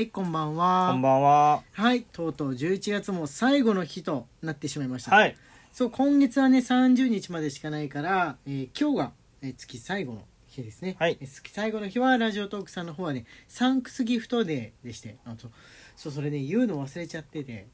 はい、こんばんは。こんばんは。はい、とうとう11月も最後の日となってしまいました。はい。そう、今月はね、30日までしかないから、えー今日が、えー月最後の日ですね。はいえー月最後の日は、ラジオトークさんの方はね、サンクスギフトデーでして、あと、そう、それね、言うの忘れちゃってて、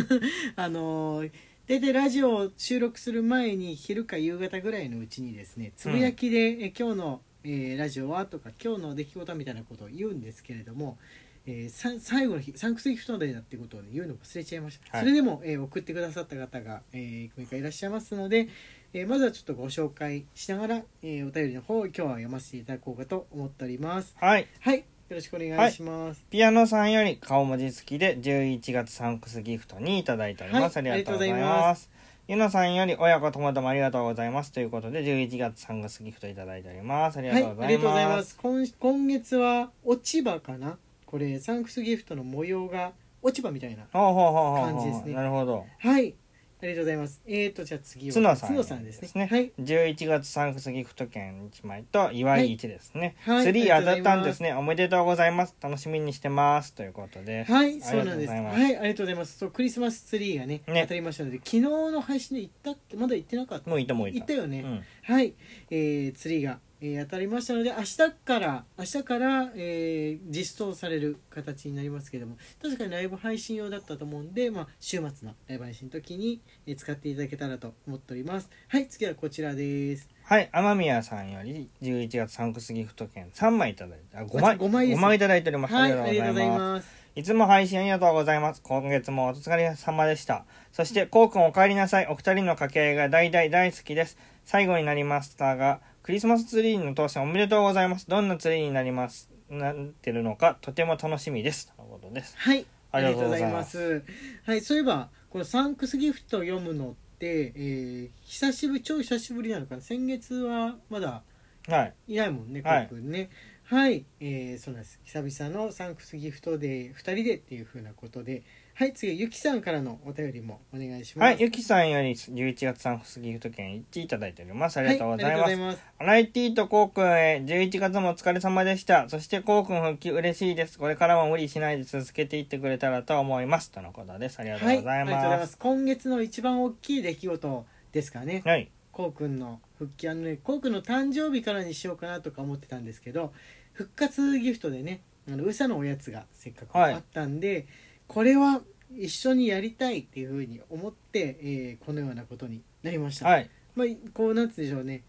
あのー大体ラジオを収録する前に昼か夕方ぐらいのうちにですねつぶやきで、え今日の、えーラジオはとか今日の出来事はみたいなことを言うんですけれども、えーさ最後の日サンクスギフトデーだってことを、ね、言うのを忘れちゃいました、はいそれでも、えー送ってくださった方が、えー、いらっしゃいますので、えーまずはちょっとご紹介しながら、えーお便りの方を今日は読ませていただこうかと思っておりますはい。はいよろしくお願いします、ピアノさんより顔文字付きで11月サンクスギフトにいただいております。はいありがとうございま。ますゆのさんより親子ともどもありがとうございます。ということで、11月サンクスギフトいただいております。ありがはい、とうございま。ますす。今今月は落ち葉かな？これサンクスギフトの模様が落ち葉みたいな。感じですねなるほど。はい、ありがとうございます。えーとじゃあ次は角さん角さんですね。はい。11月サンクスギフト券1枚と祝い1ですね。はいツリー当たったんですね。おめでとうございます。楽しみにしてます。ということで。はい、あそうなんです。はい、ありがとうございます。そうクリスマスツリーがねね当たりましたので、昨日の配信で行ったっけまだ行ってなかった。もういたもういた。行ったよね。うん。はい、えー、ツリーが、えー当たりましたので明日から明日から、えー実装される形になりますけども確かにライブ配信用だったと思うんで、まあ、週末のライブ配信の時に、えー使っていただけたらと思っておりますはい次はこちらですはい、天宮さんより11月サンクスギフト券3枚いただいて、あ、5枚、あ5枚です5枚いただいております。はいありがとうございます。ますいつも配信ありがとうございます。今月もお疲れ様でした。そして、こうくんお帰りなさい。お二人の掛け合いが大大大好きです。最後になりましたが、クリスマスツリーの当選おめでとうございます。どんなツリーになります、なってるのか、とても楽しみです。ということです。はいありがとうございあますはいそういえばこのサンクスギフトを読むのって、えー久しぶり超久しぶりなのかな？先月はまだはい。いないもんね、はいコウ君ね。はい、えー、そうなんです。久々のサンクスギフトで2人でっていう風なことで、はい、次はゆきさんからのお便りもお願いします。はい、ゆきさんより11月サンクスギフト券1いただいております。ありがとうございます。はいありがとうございます。アライティとコウ君へ11月もお疲れ様でした。そしてコウ君復帰嬉しいです。これからも無理しないで続けていってくれたらと思います。とのことです。ありがとうはい、ございありがとうございま。ますす。今月の一番大きい出来事ですかね。はい。こうくんの復帰あのね、こうくんの誕生日からにしようかなとか思ってたんですけど、復活ギフトでね、あのうさのおやつがせっかくはいあったんで、これは一緒にやりたいっていう風に思って、えーこのようなことになりました。はい。まあ、こうなんつうんでしょうね。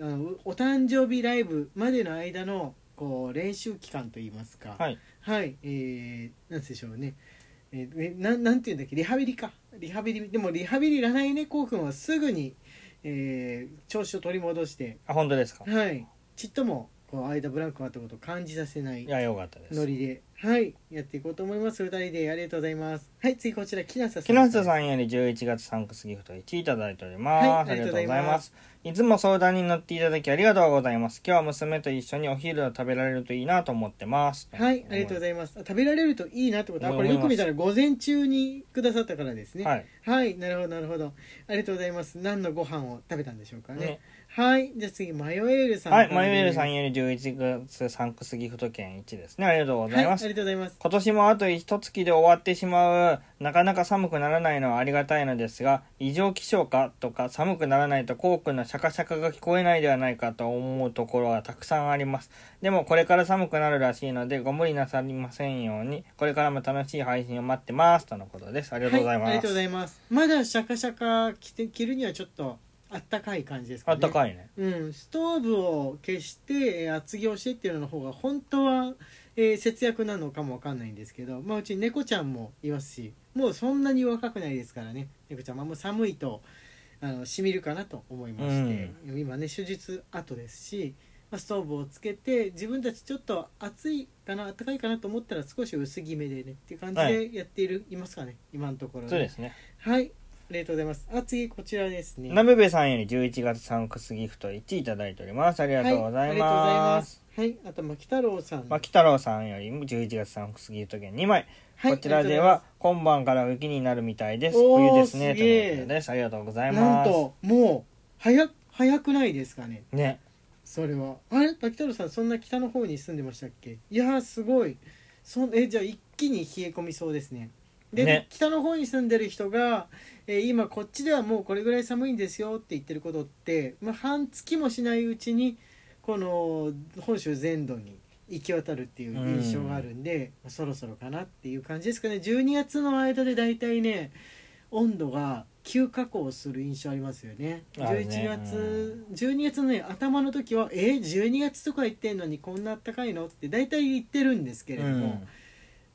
あのお誕生日ライブまでの間のこう練習期間といいますか。はい。はい、えー、なんつうんでしょうね。えー、えなんなんていうんだっけ？リハビリか。リハビリでもリハビリいらないね。こうくんはすぐに、えー調子を取り戻して。あ、本当ですか？はい。ちっともこう間ブランクがあったことを感じさせないいや、よかったです。ノリではいやっていこうと思います二人でありがとうございますはい次こちら木下さん木下さんより11月サンクスギフト1いただいております。はいありがとうございま。ますいつも相談に乗っていただきありがとうございます。今日は娘と一緒にお昼を食べられるといいなと思ってます。はい、ありがとうございます。あ食べられるといいなってことは、これよく見たら午前中にくださったからですね。はい。はい、なるほど、なるほど。ありがとうございます。何のご飯を食べたんでしょうかね。ねはい、じゃあ次、マヨエールさん。はい。マユエルさんよより11月サンクスギフト券1ですね。ありがとうごはい、あざいます。りがとうございます。今年もあと一月で終わってしまうなかなか寒くならないのはありがたいのですが異常気象かとか寒くならないとコウ君のシャカシャカが聞こえないではないかと思うところがたくさんありますでもこれから寒くなるらしいのでご無理なさりませんようにこれからも楽しい配信を待ってますとのことですありがとうございます、はありがとうございます。まだシャカシャカ着て着るにはちょっとあったかい感じですかあね。ったかいね。うん、ストーブを消してえー厚着をしてっていうのの方が本当は、えー節約なのかもわかんないんですけど、まあ、うち猫ちゃんもいますしもうそんなに若くないですからね。猫ちゃんはもう寒いとあのしみるかなと思いまして、今ね手術後ですし、まあ、ストーブをつけて自分たちちょっと暑いかな暖かいかなと思ったら少し薄着目でねっていう感じはでやっている、い、ますかね。今のところ、ね、そうですね。はいありがとうございますあ次こちらですねなべべさんより11月サンクスギフト1いただいておりますありがとうございまますす。はい、あと牧太郎さん。牧太郎さんより11月サンクスギフト券2枚はいこちらでは今晩から雪になるみたいです。冬ですね。ということです。ありがとうございなんます。ともう早早くないですかね。ね。それはあれ？牧太郎さんそんな北の方に住んでましたっけ？いやーすごいそえじゃあ一気に冷え込みそうですねで、ね。北の方に住んでる人が、えー今こっちではもうこれぐらい寒いんですよって言ってることって、まあ、半月もしないうちにこの本州全土に行き渡るっていう印象があるんで、まあそろそろかなっていう感じですかね。12月の間で大体ね温度が急下降する印象ありますよね。あるね。11月、12月のね頭の時はえ12月とか言ってんのにこんな暖かいのって大体言ってるんですけれども、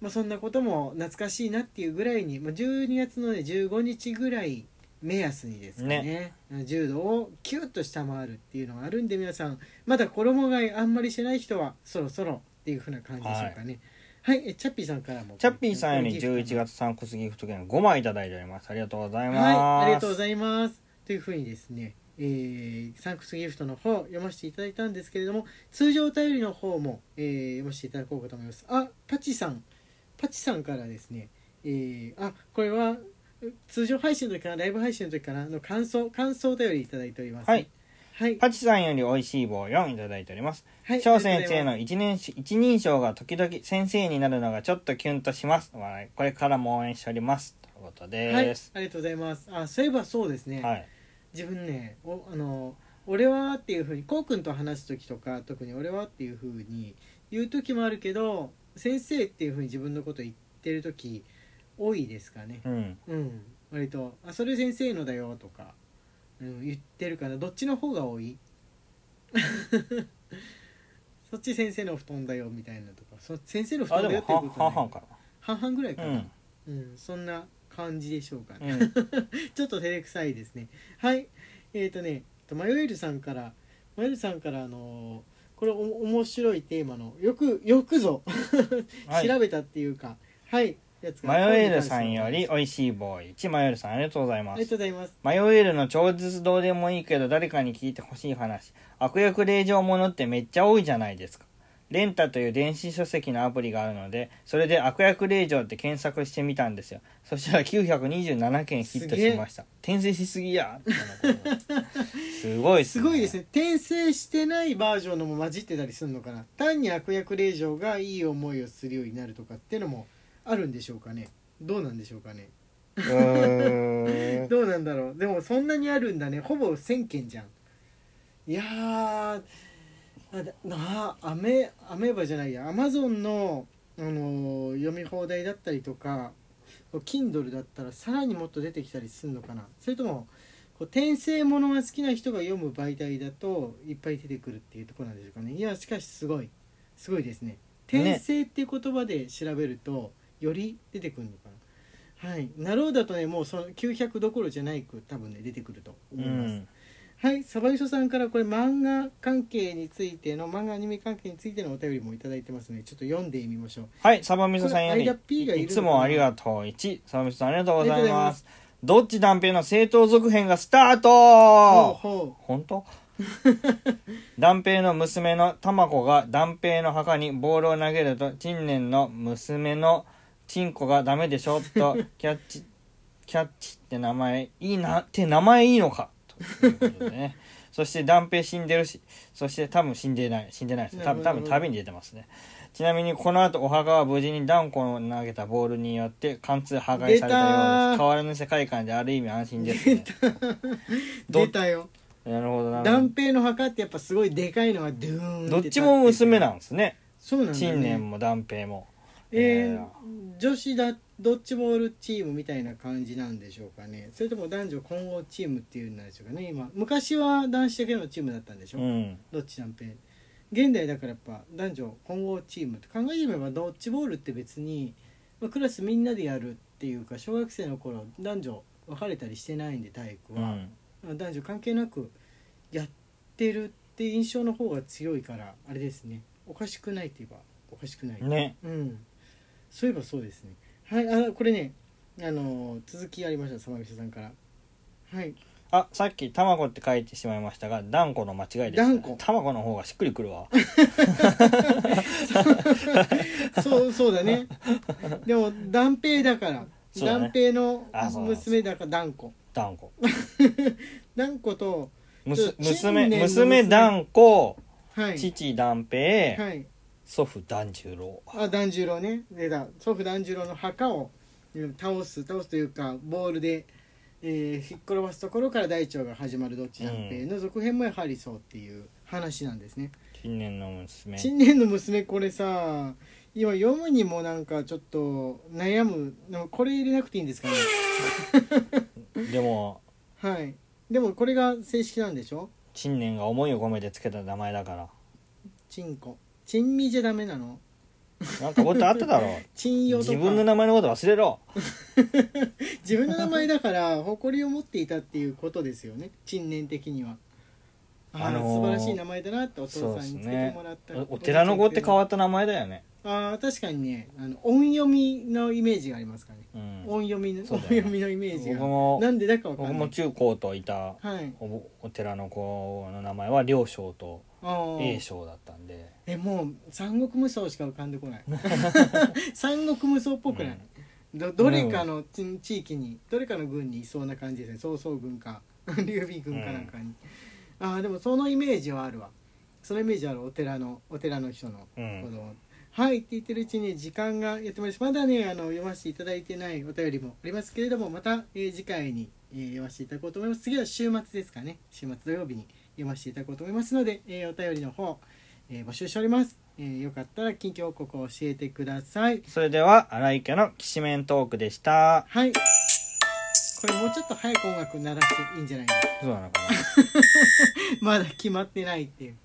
まあ、そんなことも懐かしいなっていうぐらいに、まあ、12月のね15日ぐらい目安にですかね10度をキュッと下回るっていうのがあるんで皆さんまだ衣替えあんまりしてない人はそろそろっていうふうな感じでしょうかね。はい、えチャッピーさんからも。チャッピーさんより11月サンクスギフト券5枚いただいております。ありがとうございます。はい、ありがとうございます。というふうにですね、えーサンクスギフトの方読ませていただいたんですけれども、通常お便りの方も、えー読ませていただこうかと思います。あ、パチさん、パチさんからですね、えーあ、これは通常配信の時からライブ配信の時からの感想、感想お便りいただいております、はい。はい。パチさんより美味しい棒4いただいておりますはい。翔先生の一年一人称が時々先生になるのがちょっとキュンとします笑いこれからも応援しておりますということがとうございますはい、ありがとうございます。あ、そういえばそうですね。はい自分ねおあの俺はっていうふうにこうくんと話す時とか特に俺はっていうふうに言う時もあるけど先生っていうふうに自分のこと言ってる時多いですかね。うん。うん。割と「あそれ先生のだよ」とか、うん、言ってるかな。どっちの方が多い？そっち先生の布団だよみたいなとか。そ先生の布団だよっていうことは半々か半々ぐらいかな、うん。うん、そんな感じでしょうか。ね、うん。ちょっと照れくさいですね。はい。えっ、とね、マヨエルさんから、マヨエルさんから、あのーこれお面白いテーマの、よく、よくぞ、はい。調べたっていうか、はい、やつがマヨエルさんより美味しい棒1マヨエルさんありがとうございありがますとうございます。マヨエルの超絶どうでもいいけど誰かに聞いてほしい話。悪役令状ものってめっちゃ多いじゃないですかレンタという電子書籍のアプリがあるのでそれで悪役令状って検索してみたんですよそしたら927件ヒットしました 転生しすぎやすごいっす,、すごいですね。転生してないバージョンのも混じってたりするのかな。単に悪役令状がいい思いをするようになるとかっていうのもあるんでしょうかね。どうなんでしょうかね。うーん どうなんだろうでもそんなにあるんだねほぼ1000件じゃんいやーあアメアメーバじゃないや。アマゾンの、あのー読み放題だったりとか Kindle だったらさらにもっと出てきたりするのかな。それともこう転生ものが好きな人が読む媒体だといっぱい出てくるっていうとこなんでしょうかね。いやしかしすごい。すごいですね。転生っていう言葉で調べるとより出てくるのかな。はい。なろうだとねもうその900どころじゃないく多分ね出てくると思います、ん。はいサバイソさんからこれ漫画関係についての漫画アニメ関係についてのお便りもいただいてますのでちょっと読んでみましょう。はいサバミソさんよりいつもありがとう。1サバミソさんありがとうございまます。どっち断平の正当続編がスタート？ほうほ本当？断平の娘の玉子が断平の墓にボールを投げると陳年の娘のチンコがダメでしょ？とキャッチキャッチって名前いいなって名前いいのか？ということでね。そして断平死んでるしそして多分死んでない死んでないです。多分多分旅に出てますね。ちなみにこの後お墓は無事に断固の投げたボールによって貫通破壊されたようです。変わらぬ世界観である意味安心ですね。出たよ。なるほどな。断平の墓ってやっぱすごいでかいのがドゥーンってどっちも娘ななんですね。そうなんだ、ね、新年も断平も。えーえ女子だドッジボールチームみたいな感じなんでしょうかね。それとも男女混合チームっていうんなんでしょうかね。今昔は男子だけのチームだったんでしょ、うん。どっち断平現代だからやっぱ男女混合チームって考えてみればドッジボールって別に、まあ、クラスみんなでやるっていうか小学生の頃男女分かれたりしてないんで体育は、うん。まあ男女関係なくやってるって印象の方が強いからあれですね。おかしくないと言えばおかしくない、ね。うん。そういえばそうですねはいあこれねあのー続きありました様口さんから。はい。あさっき卵って書いてしまいましたが断固の間違いでした断固？卵の方がしっくりくるわ。そうそうだね。でも断平だから。そうだね。断平のあそう娘だから断固。断固。断固とむす娘年の娘娘。断固はい。父断平、はい祖父團十郎。あ團十郎ね。出た。祖父團十郎の墓をうん倒す倒すというかボールで、えー、ひっ転ばすところから大腸が始まるどっちだっぺの。続編もやはりそうっていう話なんですね。新年の娘。新年の娘これさ今読むにもなんかちょっと悩む。でもこれ入れなくていいんですかね。でも はい。でもこれが正式なんでしょ？新年が思いを込めてつけた名前だから。チンコチンミじゃダメなの？なんかもっとあっただろチンヨとか。自分の名前のこと忘れろ。自分の名前だから誇りを持っていたっていうことですよね。陳年的には。あー、あのー素晴らしい名前だなってお父さんにつけてもらった、おお寺の子って変わった名前だよね。あー確かにね。あの音読みのイメージがありますかね、うん。音読みの、ね。読みのイメージが。僕もなんでだかわかんない。僕も中高といたはい。おお寺の子の名前は両将とあー栄将だったんで。えもう三国無双しか浮かんでこない。三国無双っぽくない、どどれかの地地域にどれかの軍にいそうな感じですね。曹操軍か 劉備軍かなんかに、ああでもそのイメージはあるわ。そのイメージあるお寺のお寺の人の子うん。供、はいって言ってるうちに時間がやってまいりましたまだねあの読ませていただいてないお便りもありますけれどもまた、えー次回に、えー読ませていただこうと思います。次は週末ですかね。週末土曜日に読ませていただこうと思いますので、えーお便りの方、えー募集しております、えーよかったら近況報告を教えてください。それでは荒井家のきしめんトークでした。はい。これもうちょっと早く音楽鳴らしていいんじゃないですか？そうなのかな。まだ決まってないっていう